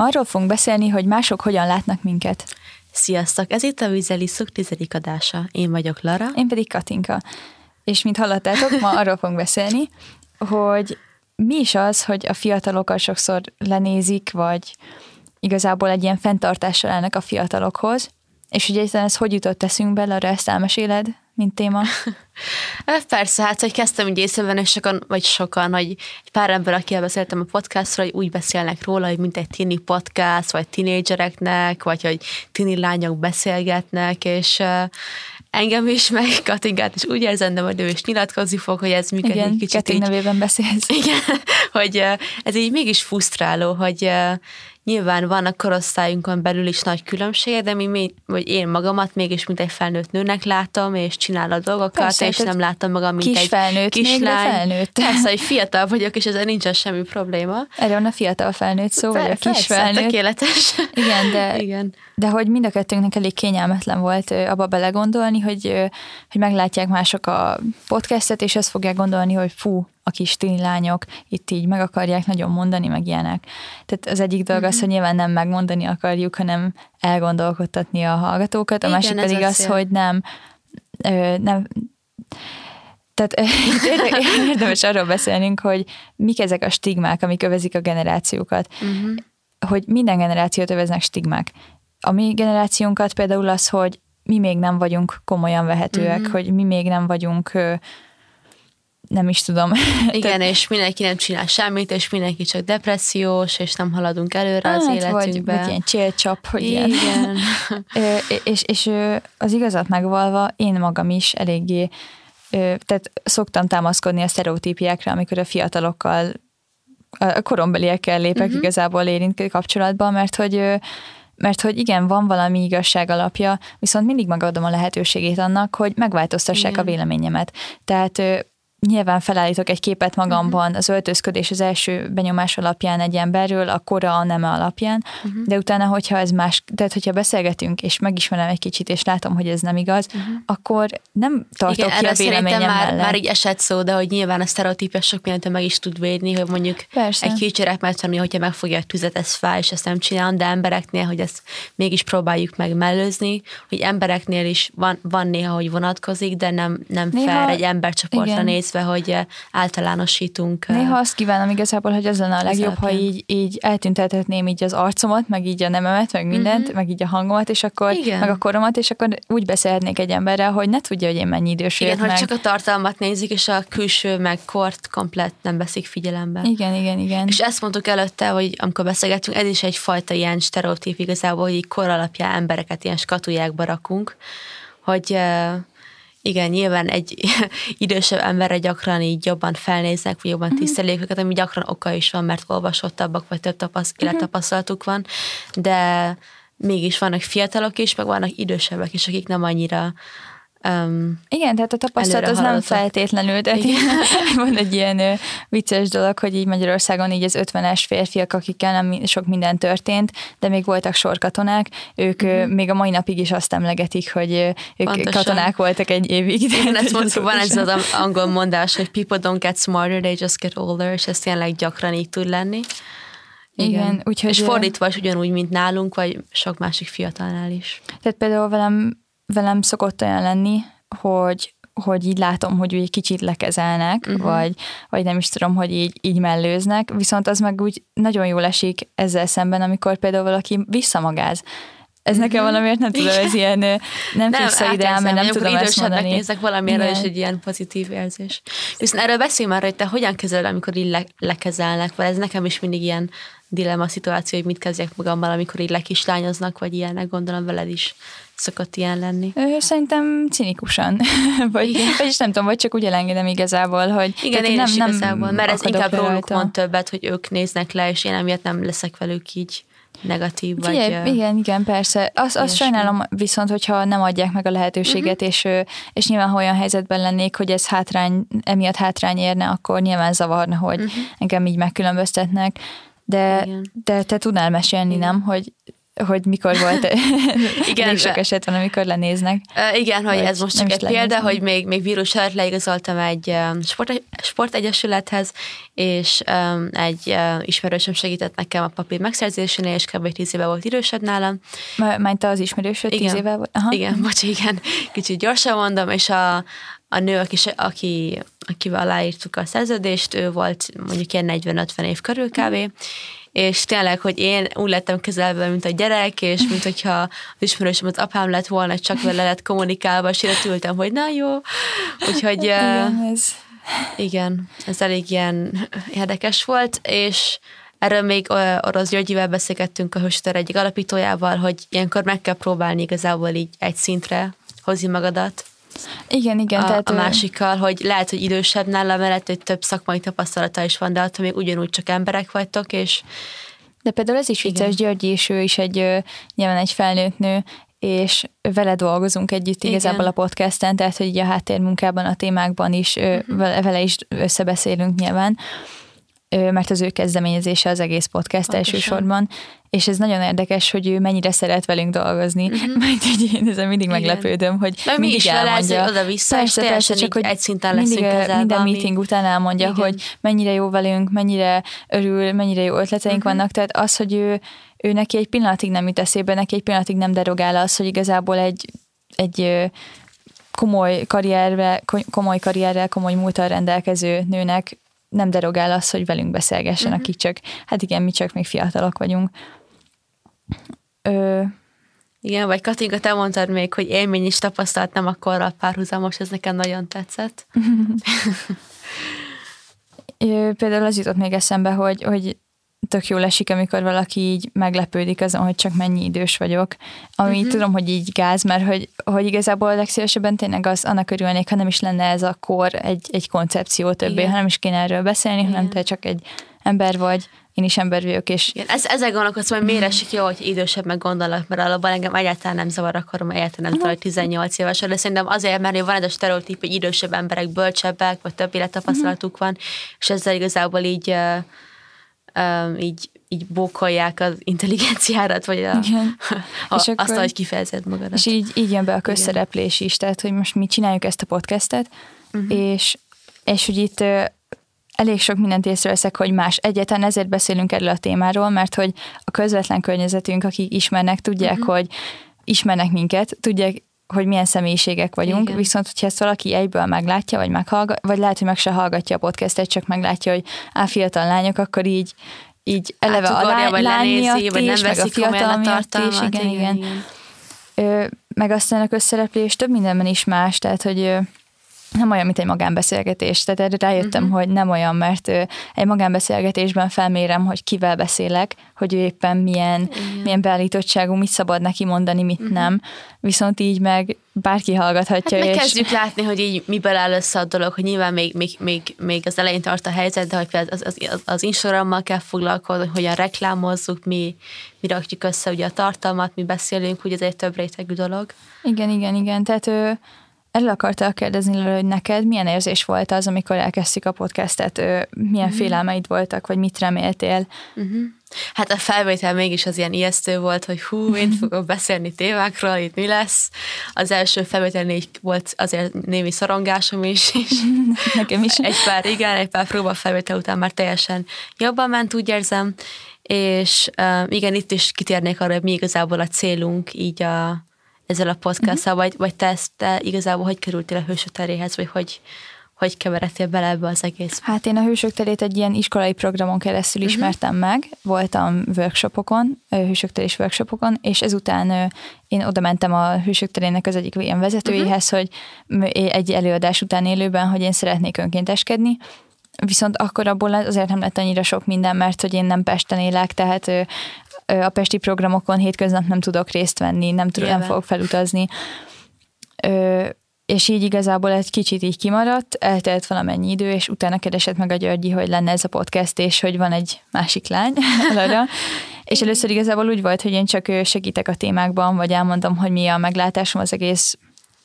Ma arról fogunk beszélni, hogy mások hogyan látnak minket. Sziasztok, ez itt a Vizelisszuk tizedik adása. Én vagyok Lara. Én pedig Katinka. És mint hallottátok, ma arról fogunk beszélni, hogy mi is az, hogy a fiatalokkal sokszor lenézik, vagy igazából egy ilyen fenntartással állnak a fiatalokhoz, és ugye ez hogy jutott eszünkbe, Lara, ezt elmeséled, mint téma? Persze, hát, hogy kezdtem így észrevenni, és sokan, vagy sokan, hogy egy pár ember, akivel beszéltem a podcastról, hogy úgy beszélnek róla, hogy mint egy tini podcast, vagy tinédzsereknek, vagy hogy tini lányok beszélgetnek, és uh, engem is, meg Katingát is úgy érzem, de majd ő is nyilatkozni fog, hogy ez működik Igen, kicsit Kating így, nevében beszélsz. Igen, hogy uh, ez így mégis frusztráló, hogy uh, Nyilván van a korosztályunkon belül is nagy különbség, de mi, mi vagy én magamat mégis mint egy felnőtt nőnek látom, és csinál a dolgokat, Persze, és nem látom magam, mint kis egy felnőtt, kislány. Még felnőtt. Persze, hogy fiatal vagyok, és ezzel nincsen semmi probléma. Erre van a fiatal felnőtt szó, vagy a kis Persze, felnőtt. tökéletes. Igen, de, Igen. de hogy mind a kettőnknek elég kényelmetlen volt abba belegondolni, hogy, hogy meglátják mások a podcastet, és azt fogják gondolni, hogy fú, a kis lányok itt így meg akarják nagyon mondani, meg ilyenek. Tehát az egyik dolog mm-hmm. az, mhm. hogy nyilván nem megmondani akarjuk, hanem elgondolkodtatni a hallgatókat, a Igen, másik pedig az, hogy nem, ö, nem tehát érdemes arról beszélnünk, hogy mik ezek a stigmák, amik övezik a generációkat. Uh-huh. Hogy minden generációt öveznek stigmák. A mi generációnkat például az, hogy mi még nem vagyunk komolyan vehetőek, uh-huh. hogy mi még nem vagyunk nem is tudom. Igen, Te... és mindenki nem csinál semmit, és mindenki csak depressziós, és nem haladunk előre hát, az életünkbe. Vagy, vagy ilyen csélcsap, hogy Igen. ilyen. és, és az igazat megvalva, én magam is eléggé, tehát szoktam támaszkodni a sztereotípiákra, amikor a fiatalokkal, a korombeliekkel lépek uh-huh. igazából érint kapcsolatban, mert hogy mert hogy igen, van valami igazság alapja, viszont mindig megadom a lehetőségét annak, hogy megváltoztassák igen. a véleményemet. Tehát nyilván felállítok egy képet magamban uh-huh. az öltözködés az első benyomás alapján egy emberről, a kora, a neme alapján, uh-huh. de utána, hogyha ez más, tehát hogyha beszélgetünk, és megismerem egy kicsit, és látom, hogy ez nem igaz, uh-huh. akkor nem tartok Igen, ki a véleményem már, mellett. már így esett szó, de hogy nyilván a sztereotípia sok mindent meg is tud védni, hogy mondjuk Persze. egy kicsirek mert tanulja, hogyha megfogja a tüzet, ez fáj, és ezt nem csinálom, de embereknél, hogy ezt mégis próbáljuk meg mellőzni, hogy embereknél is van, van néha, hogy vonatkozik, de nem, nem néha, fair egy embercsoportra néz nézve, hogy eh, általánosítunk. Eh, Néha azt kívánom igazából, hogy az lenne a legjobb, ha így, így eltüntethetném így az arcomat, meg így a nememet, meg mindent, uh-huh. meg így a hangomat, és akkor, Igen. meg a koromat, és akkor úgy beszélhetnék egy emberrel, hogy ne tudja, hogy én mennyi idős Igen, meg. hogy csak a tartalmat nézik, és a külső meg kort komplet nem veszik figyelembe. Igen, igen, igen. És ezt mondtuk előtte, hogy amikor beszélgetünk, ez is egyfajta ilyen stereotíp igazából, hogy kor alapján embereket ilyen skatujákba rakunk, hogy eh, igen, nyilván egy idősebb emberre gyakran így jobban felnéznek, vagy jobban mhm. tisztelik őket, ami gyakran oka is van, mert olvasottabbak, vagy több tapaszt, mhm. élettapasztalatuk van, de mégis vannak fiatalok is, meg vannak idősebbek is, akik nem annyira Um, Igen, tehát a tapasztalat az nem feltétlenül, de van egy ilyen ö, vicces dolog, hogy így Magyarországon így az 50-es férfiak, akikkel nem sok minden történt, de még voltak sorkatonák, ők uh-huh. még a mai napig is azt emlegetik, hogy ők Pontosan. katonák voltak egy évig. Igen, ezt mondtuk, van ez az angol mondás, hogy people don't get smarter, they just get older, és ez tényleg gyakran így tud lenni. Igen, Igen úgyhogy... És fordítva is ugyanúgy, mint nálunk, vagy sok másik fiatalnál is. Tehát például velem velem szokott olyan lenni, hogy, hogy így látom, hogy egy kicsit lekezelnek, uh-huh. vagy, vagy nem is tudom, hogy így, így mellőznek, viszont az meg úgy nagyon jól esik ezzel szemben, amikor például valaki visszamagáz. Ez uh-huh. nekem valamiért nem tudom, ez ilyen nem, nem fix ideál, mert nem tudom ezt mondani. nézek valamire, és egy ilyen pozitív érzés. Viszont erről beszélj már, hogy te hogyan kezeled, amikor így le, lekezelnek, vagy ez nekem is mindig ilyen dilemma szituáció, hogy mit kezdjek magammal, amikor így lekislányoznak, vagy ilyenek, gondolom veled is szokott ilyen lenni? Szerintem cinikusan. vagy, Igen. vagyis nem tudom, vagy csak úgy elengedem igazából, hogy... Igen, én nem, is igazából, nem mert ez inkább róluk mond többet, hogy ők néznek le, és én emiatt nem leszek velük így negatív, vagy... Igen, igen, persze. Azt, azt sajnálom viszont, hogyha nem adják meg a lehetőséget, uh-huh. és, és nyilván, olyan helyzetben lennék, hogy ez hátrány, emiatt hátrány érne, akkor nyilván zavarna, hogy uh-huh. engem így megkülönböztetnek. De, de te tudnál mesélni, igen. nem, hogy hogy mikor volt, igen, elég sok eset van, amikor lenéznek. Igen, hogy ez most csak egy példa, hogy még, még vírus előtt leigazoltam egy sport, sportegyesülethez, és um, egy uh, ismerősöm segített nekem a papír megszerzésénél, és kb. tíz éve volt idősebb nálam. Mert az ismerősöd tíz éve volt? Aha. Igen, bocs, igen, kicsit gyorsan mondom, és a, a nő, aki, aki, akivel aláírtuk a szerződést, ő volt mondjuk ilyen 40-50 év körül kb., és tényleg, hogy én úgy lettem kezelve, mint a gyerek, és mint hogyha az ismerősöm az apám lett volna, csak vele lett kommunikálva, és én ültem, hogy na jó. Úgyhogy igen, ez... igen, ez elég ilyen érdekes volt, és Erről még Orosz Györgyivel beszélgettünk a Hősöter egyik alapítójával, hogy ilyenkor meg kell próbálni igazából így egy szintre hozni magadat, igen, igen. A, tehát a másikkal, hogy lehet, hogy idősebb nála, mellett, hogy több szakmai tapasztalata is van, de attól még ugyanúgy csak emberek vagytok, és de például ez is vicces, György, és ő is egy, nyilván egy felnőtt nő, és vele dolgozunk együtt Igen. igazából a podcasten, tehát hogy a háttérmunkában, a témákban is, uh-huh. vele is összebeszélünk nyilván, mert az ő kezdeményezése az egész podcast Pontosan. elsősorban, és ez nagyon érdekes, hogy ő mennyire szeret velünk dolgozni, uh-huh. mert így én ezen mindig Igen. meglepődöm, hogy Mert mindig is elmondja. oda-vissza, persze, persze, csak hogy egy szinten mindig, kezelve, minden meeting után elmondja, Igen. hogy mennyire jó velünk, mennyire örül, mennyire jó ötleteink uh-huh. vannak, tehát az, hogy ő, ő neki egy pillanatig nem jut eszébe, neki egy pillanatig nem derogál az, hogy igazából egy, egy komoly karrierre, komoly karrierrel, komoly múltal rendelkező nőnek nem derogál az, hogy velünk beszélgessen, uh-huh. akik csak, hát igen, mi csak még fiatalok vagyunk. Ö, igen, vagy Katinka, te mondtad még, hogy élmény is tapasztalt nem a párhuzamos, ez nekem nagyon tetszett. Például az jutott még eszembe, hogy, hogy tök jól esik, amikor valaki így meglepődik azon, hogy csak mennyi idős vagyok, ami uh-huh. tudom, hogy így gáz, mert hogy, hogy igazából legszívesebben tényleg az annak örülnék, ha nem is lenne ez a kor egy, egy koncepció többé, Igen. ha nem is kéne erről beszélni, Igen. hanem te csak egy ember vagy, én is ember vagyok, és... Igen, ez, ezzel gondolkodsz, hogy miért esik jó, hogy idősebb meg gondolok, mert alapban engem egyáltalán nem zavar a korom, egyáltalán nem zavar, hogy 18 éves, de szerintem azért, mert van ez a stereotíp, hogy idősebb emberek bölcsebbek, vagy több élettapasztalatuk van, és ezzel igazából így um, így, így bókolják az intelligenciárat, vagy a, Igen. a, és azt, hogy kifejezed magadat. És így, így jön be a közszereplés is, tehát, hogy most mi csináljuk ezt a podcastet, uh-huh. és, és hogy itt elég sok mindent észreveszek, hogy más. Egyetlen ezért beszélünk erről a témáról, mert hogy a közvetlen környezetünk, akik ismernek, tudják, uh-huh. hogy ismernek minket, tudják, hogy milyen személyiségek vagyunk, Igen. viszont hogyha ezt valaki egyből meglátja, vagy meghallgat, vagy lehet, hogy meg se hallgatja a podcastet, csak meglátja, hogy á, fiatal lányok, akkor így így eleve a lány, vagy lány lenézi, miatt vagy is, nem meg a fiatal a miatt is, igen, igen. igen. igen. Ö, meg aztán a közszereplés több mindenben is más, tehát, hogy nem olyan, mint egy magánbeszélgetés. Tehát erre rájöttem, uh-huh. hogy nem olyan, mert egy magánbeszélgetésben felmérem, hogy kivel beszélek, hogy ő éppen milyen, uh-huh. milyen beállítottságú, mit szabad neki mondani, mit uh-huh. nem. Viszont így meg bárki hallgathatja. Hát és... kezdjük látni, hogy így miből áll össze a dolog, hogy nyilván még, még, még, még az elején tart a helyzet, de hogy az, az, az, az Instagrammal kell foglalkozni, hogy hogyan reklámozzuk, mi, mi rakjuk össze ugye a tartalmat, mi beszélünk, hogy ez egy több rétegű dolog. Igen, igen, igen. Tehát ő, Erről akartál kérdezni, hogy neked milyen érzés volt az, amikor elkezdtük a podcastet, milyen uh-huh. félelmeid voltak, vagy mit reméltél? Uh-huh. Hát a felvétel mégis az ilyen ijesztő volt, hogy hú, én fogok beszélni témákról, itt mi lesz. Az első felvételnél volt azért némi szorongásom is, és Nekem is. Egy pár, igen, egy pár próba felvétel után már teljesen jobban ment, úgy érzem, és uh, igen, itt is kitérnék arra, hogy mi igazából a célunk így a, ezzel a podcasttal, uh-huh. vagy, vagy te, ezt, te igazából hogy kerültél a hősök teréhez, vagy hogy, hogy keveredtél bele ebbe az egész? Hát én a hősök terét egy ilyen iskolai programon keresztül uh-huh. ismertem meg, voltam workshopokon, hősök terés workshopokon, és ezután én oda mentem a hősök terének az egyik ilyen vezetőjéhez, uh-huh. hogy egy előadás után élőben, hogy én szeretnék önkénteskedni, viszont akkor abból azért nem lett annyira sok minden, mert hogy én nem Pesten élek, tehát a pesti programokon hétköznap nem tudok részt venni, nem, tudom, nem fogok felutazni. Ö, és így igazából egy kicsit így kimaradt, eltelt valamennyi idő, és utána keresett meg a Györgyi, hogy lenne ez a podcast, és hogy van egy másik lány arra. és először igazából úgy volt, hogy én csak segítek a témákban, vagy elmondom, hogy mi a meglátásom az egész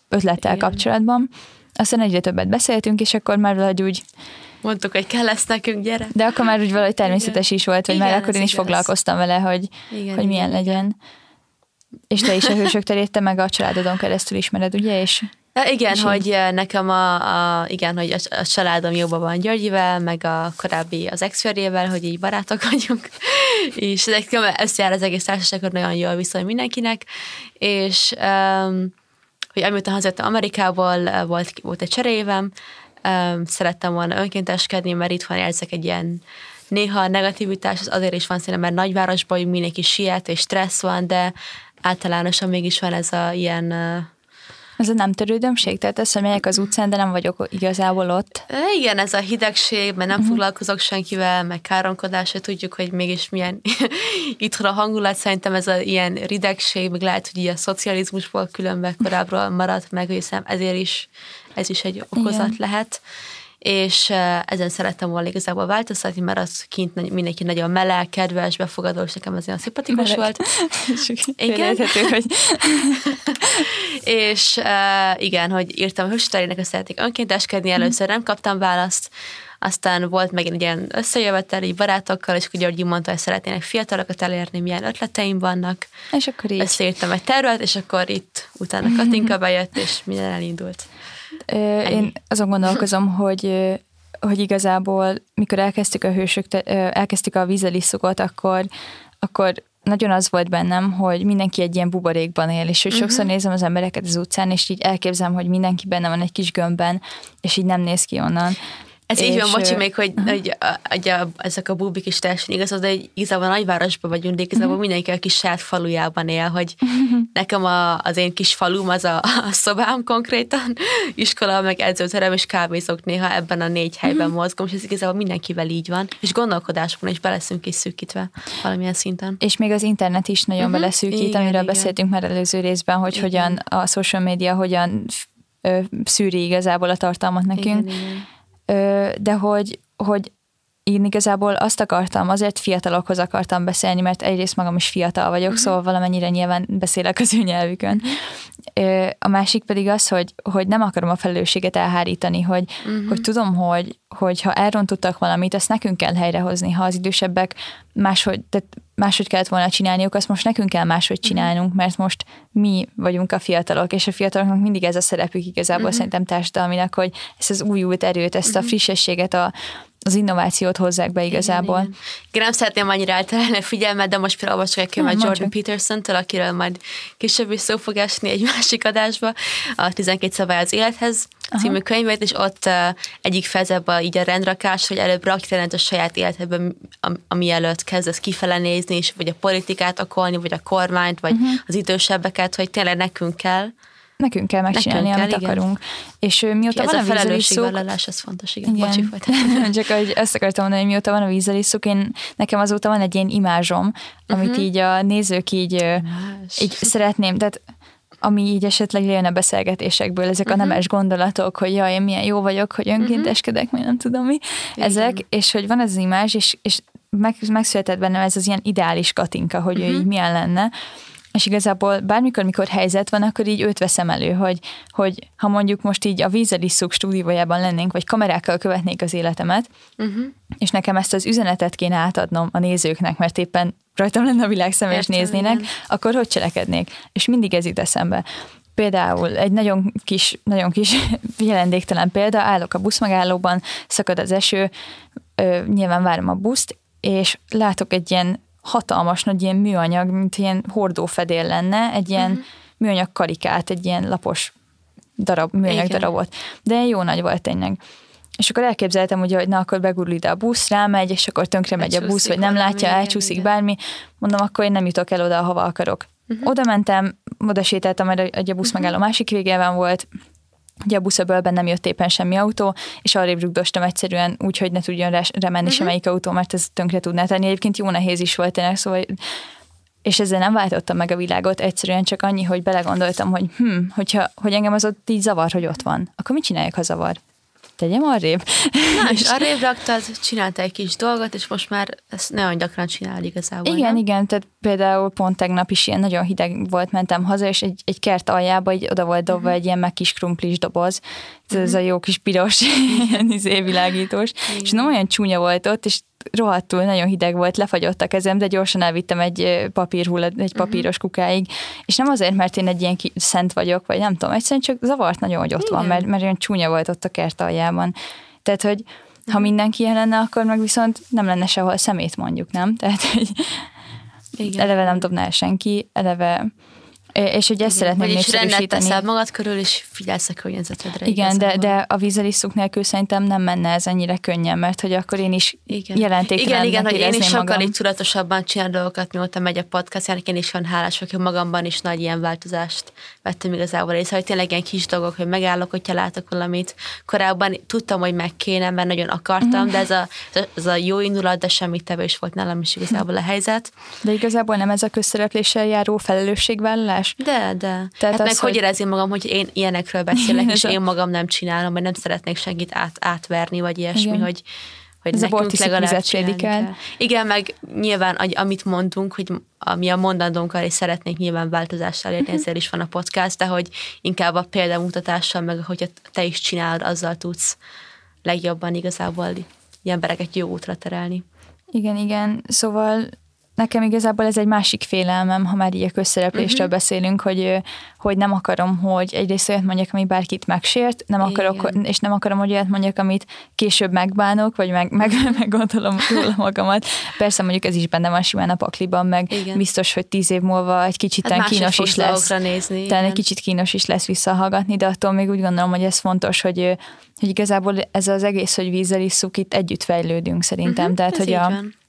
ötlettel Igen. kapcsolatban. Aztán egyre többet beszéltünk, és akkor már valahogy úgy mondtuk, hogy kell ezt nekünk, gyere. De akkor már úgy valahogy természetes Igen. is volt, hogy Igen, már akkor én is igaz. foglalkoztam vele, hogy, Igen, hogy milyen Igen. legyen. És te is a hősök terét, te meg a családodon keresztül ismered, ugye? És Ja, igen, és hogy így... nekem a, a, igen, hogy a, a családom jobban van Györgyivel, meg a korábbi az ex hogy így barátok vagyunk, és összejár az egész társaság, nagyon jól viszony mindenkinek, és um, hogy amiután hazajöttem Amerikából, volt, volt egy cserévem, um, szerettem volna önkénteskedni, mert itt van érzek egy ilyen néha a negativitás az azért is van szerintem, mert nagyvárosban mindenki siet és stressz van, de általánosan mégis van ez a ilyen ez a nem törődömség? Tehát ez, hogy megyek az utcán, de nem vagyok igazából ott? Igen, ez a hidegség, mert nem uh-huh. foglalkozok senkivel, meg káromkodás, tudjuk, hogy mégis milyen itthon a hangulat. Szerintem ez a ilyen ridegség, meg lehet, hogy ilyen szocializmusból különben korábbról maradt meg, hogy ezért is ez is egy okozat Igen. lehet és ezen szerettem volna igazából változtatni, mert az kint mindenki nagyon meleg, kedves, befogadó, és nekem ez olyan szimpatikus meleg. volt. igen. hogy... és uh, igen, hogy írtam hogy szeretnék önkénteskedni, először nem kaptam választ, aztán volt megint egy ilyen összejövetel így barátokkal, és akkor Györgyi mondta, hogy szeretnének fiatalokat elérni, milyen ötleteim vannak. És akkor így. Összeírtam egy tervet, és akkor itt utána Katinka bejött, és minden elindult. Én azon gondolkozom, hogy hogy igazából, mikor elkezdtük a hősök, elkezdtük a vízeliszukot, akkor, akkor nagyon az volt bennem, hogy mindenki egy ilyen buborékban él, és hogy uh-huh. sokszor nézem az embereket az utcán, és így elképzelem, hogy mindenki benne van egy kis gömbben, és így nem néz ki onnan. Ez és így van, bocsi, még, hogy, uh-huh. hogy, a, hogy a, ezek a bubik is teljesen igaz, de igazából nagyvárosban vagyunk, de igazából uh-huh. mindenki a kis saját falujában él, hogy uh-huh. nekem a, az én kis falum az a, a szobám konkrétan, iskola, meg edzőterem, és kávézok néha ebben a négy helyben uh-huh. mozgom, és ez igazából mindenkivel így van, és gondolkodásban is beleszünk is szűkítve valamilyen szinten. És még az internet is nagyon uh-huh. beleszűkít, igen, amiről igen. beszéltünk már előző részben, hogy igen. hogyan a social media hogyan ö, szűri igazából a tartalmat nekünk. Igen, igen de hogy, hogy én igazából azt akartam, azért fiatalokhoz akartam beszélni, mert egyrészt magam is fiatal vagyok, uh-huh. szóval valamennyire nyilván beszélek az ő nyelvükön. A másik pedig az, hogy, hogy nem akarom a felelősséget elhárítani, hogy, uh-huh. hogy tudom, hogy, hogy ha elrontottak valamit, azt nekünk kell helyrehozni. Ha az idősebbek máshogy, tehát máshogy kellett volna csinálniuk, azt most nekünk kell máshogy mhm. csinálnunk, mert most mi vagyunk a fiatalok, és a fiataloknak mindig ez a szerepük igazából uh-huh. szerintem társadalminak, hogy ezt az újult erőt, ezt uh-huh. a frissességet, a, az innovációt hozzák be igazából. Igen, igen. nem szeretném annyira elterelni a figyelmet, de most például olvasok egy könyvet Jordan Peterson-től, akiről majd később is szó fog esni egy másik adásba, a 12 szabály az élethez Aha. című könyvet, és ott uh, egyik fejezetben így a rendrakás, hogy előbb rakj a saját életedben, am, ami előtt kezdesz kifele nézni, és vagy a politikát akolni, vagy a kormányt, vagy uh-huh. az idősebbeket, hogy tényleg nekünk kell Nekünk kell megcsinálni, Nekünk amit kell, akarunk. Igen. És mióta Ki van ez a, a felelősségvállalás, ez fontos, igen. igen. Bocsi, Csak hogy ezt akartam mondani, hogy mióta van a vízelisszuk, én nekem azóta van egy ilyen imázsom, amit uh-huh. így a nézők így, így szeretném, tehát ami így esetleg jön a beszélgetésekből, ezek uh-huh. a nemes gondolatok, hogy jaj, én milyen jó vagyok, hogy önkénteskedek, uh-huh. nem tudom mi, Igen. ezek, és hogy van ez az imázs, és, és meg, megszületett bennem ez az ilyen ideális Katinka, hogy uh-huh. ő így milyen lenne, és igazából bármikor, mikor helyzet van, akkor így őt veszem elő, hogy, hogy ha mondjuk most így a vízelisszuk stúdiójában lennénk, vagy kamerákkal követnék az életemet, uh-huh. és nekem ezt az üzenetet kéne átadnom a nézőknek, mert éppen rajtam lenne a világszem, és néznének, igen. akkor hogy cselekednék? És mindig ez jut eszembe. Például egy nagyon kis, nagyon kis jelendéktelen példa, állok a buszmegállóban, szakad az eső, ö, nyilván várom a buszt, és látok egy ilyen hatalmas nagy ilyen műanyag, mint ilyen hordófedél lenne, egy ilyen uh-huh. műanyag karikát, egy ilyen lapos darab, műanyag Igen. darabot. De jó nagy volt tényleg. És akkor elképzeltem, ugye, hogy na, akkor begurul ide a busz, rámegy, és akkor tönkre megy a busz, vagy nem látja, elcsúszik bármi. Mondom, akkor én nem jutok el oda, ahova akarok. Uh-huh. Oda mentem, oda sétáltam, mert a busz uh-huh. megálló másik végében volt, Ugye a buszöbölben nem jött éppen semmi autó, és arrébb rugdostam egyszerűen úgy, hogy ne tudjon remenni uh-huh. semmelyik autó, mert ez tönkre tudná tenni. Egyébként jó nehéz is volt tényleg, szóval és ezzel nem váltottam meg a világot, egyszerűen csak annyi, hogy belegondoltam, hogy hm, hogyha, hogy engem az ott így zavar, hogy ott van, akkor mit csináljak, ha zavar? Tegyem arrébb. Na, és arrébb raktad, csinálta egy kis dolgot, és most már ezt nagyon gyakran csinál igazából. Igen, nem? igen, tehát például pont tegnap is ilyen nagyon hideg volt, mentem haza, és egy, egy kert aljába így oda volt dobva uh-huh. egy ilyen meg kis krumplis doboz, ez, uh-huh. ez a jó kis piros, ilyen izé világítós, és nem olyan csúnya volt ott, és rohadtul, nagyon hideg volt, lefagyott a kezem, de gyorsan elvittem egy papírhullat, egy mhm. papíros kukáig, és nem azért, mert én egy ilyen szent vagyok, vagy nem tudom, egyszerűen csak zavart nagyon, hogy ott Igen. van, mert, mert olyan csúnya volt ott a kert aljában. Tehát, hogy ha mhm. mindenki ilyen lenne, akkor meg viszont nem lenne sehol szemét mondjuk, nem? Tehát, hogy Igen. eleve nem dobná senki, eleve és hogy ezt szeretném Vagyis rendet teszel magad körül, és figyelsz a környezetedre. Igen, de, de a vízelisztuk nélkül szerintem nem menne ez ennyire könnyen, mert hogy akkor én is igen. jelentéktelen Igen, igen, hogy én is sokkal így tudatosabban csinál dolgokat, mióta megy a podcast, hát én is olyan hálás vagyok, hogy magamban is nagy ilyen változást vettem igazából észre, hogy tényleg ilyen kis dolgok, hogy megállok, hogyha látok valamit. Korábban tudtam, hogy meg kéne, mert nagyon akartam, de ez a, ez a jó indulat, de semmit tevés volt nálam is igazából a helyzet. De igazából nem ez a közszerepléssel járó felelősségvállalás? Más. De, de. Tehát hát az, meg hogy... hogy érezni magam, hogy én ilyenekről beszélek, és én magam nem csinálom, mert nem szeretnék senkit át, átverni, vagy ilyesmi, Igen. hogy hogy Ez nekünk a legalább el. Igen, meg nyilván, amit mondunk, hogy ami a mondandónkkal is szeretnék nyilván változással érni, uh-huh. ezért is van a podcast, de hogy inkább a példamutatással, meg hogyha te is csinálod, azzal tudsz legjobban igazából embereket jó útra terelni. Igen, igen. Szóval nekem igazából ez egy másik félelmem, ha már így a közszereplésről uh-huh. beszélünk, hogy, hogy nem akarom, hogy egyrészt olyat mondjak, ami bárkit megsért, nem akarok, és nem akarom, hogy olyat mondjak, amit később megbánok, vagy meg, meg, meggondolom róla magamat. Persze mondjuk ez is benne van simán a pakliban, meg igen. biztos, hogy tíz év múlva egy kicsit hát kínos is lesz. Nézni, talán egy kicsit kínos is lesz visszahallgatni, de attól még úgy gondolom, hogy ez fontos, hogy, hogy igazából ez az egész, hogy vízzel isszuk, itt együtt fejlődünk szerintem. Uh-huh, Tehát, hogy a, van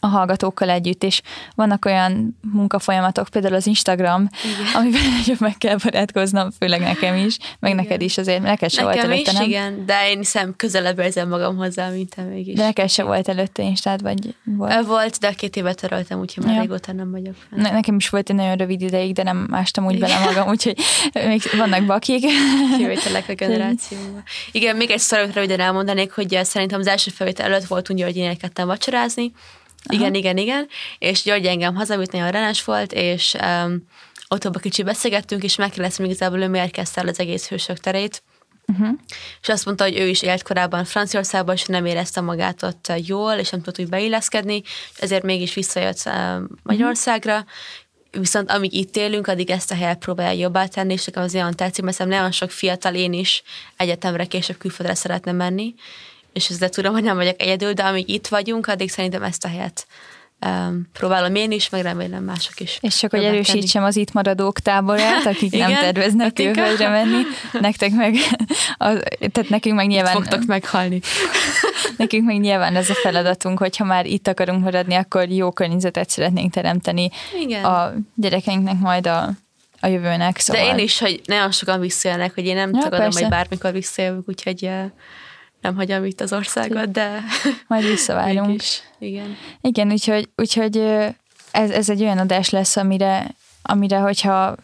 a hallgatókkal együtt, és vannak olyan munkafolyamatok, például az Instagram, igen. amiben nagyobb meg kell barátkoznom, főleg nekem is, meg igen. neked is azért, neked se nekem volt előtte, is, nem? igen, de én hiszem közelebb érzem magam hozzá, mint te mégis. De neked se volt előtte Instád, vagy volt? Volt, de két évet töröltem, úgyhogy már ja. régóta nem vagyok fenn. Ne, nekem is volt egy nagyon rövid ideig, de nem mástam úgy igen. bele magam, úgyhogy még vannak bakik. Kivételek a generációban. Igen, még egy szorot röviden elmondanék, hogy szerintem az első felvétel előtt volt úgy, hogy én elkezdtem vacsorázni, Aha. Igen, igen, igen. És György engem hazavitt, nagyon rendes volt, és um, ott a kicsi beszélgettünk, és megkérdeztem igazából, ő miért kezdte el az egész hősök terét. Uh-huh. És azt mondta, hogy ő is élt korábban Franciaországban, és nem érezte magát ott jól, és nem tudott úgy beilleszkedni, és ezért mégis visszajött uh, Magyarországra, uh-huh. Viszont amíg itt élünk, addig ezt a helyet próbálja jobbá tenni, és nekem az olyan tetszik, mert nagyon sok fiatal én is egyetemre később külföldre szeretne menni, és ezzel tudom, hogy nem vagyok egyedül, de amíg itt vagyunk, addig szerintem ezt a helyet um, próbálom én is, meg remélem mások is. És csak, hogy erősítsem tenni. az itt maradók táborát, akik nem terveznek külföldre menni, nektek meg, az, tehát nekünk meg nyilván... Itt fogtok meghalni. nekünk meg nyilván ez a feladatunk, hogyha már itt akarunk maradni, akkor jó környezetet szeretnénk teremteni Igen. a gyerekeinknek majd a a jövőnek. Szóval. De én is, hogy nagyon sokan visszajönnek, hogy én nem ja, tagadom, persze. hogy bármikor visszajövök, úgyhogy nem hagyom itt az országot, de... Majd visszavárunk. Igen. Igen, úgyhogy, úgyhogy ez, ez egy olyan adás lesz, amire, amire hogyha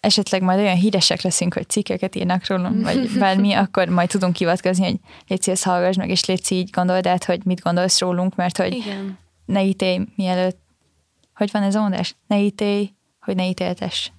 esetleg majd olyan híresek leszünk, hogy cikkeket írnak rólunk, vagy bármi, akkor majd tudunk hivatkozni, hogy Léci, ezt hallgass meg, és Léci, így gondold át, hogy mit gondolsz rólunk, mert hogy Igen. ne ítélj mielőtt, hogy van ez a mondás? Ne ítélj, hogy ne ítéltes.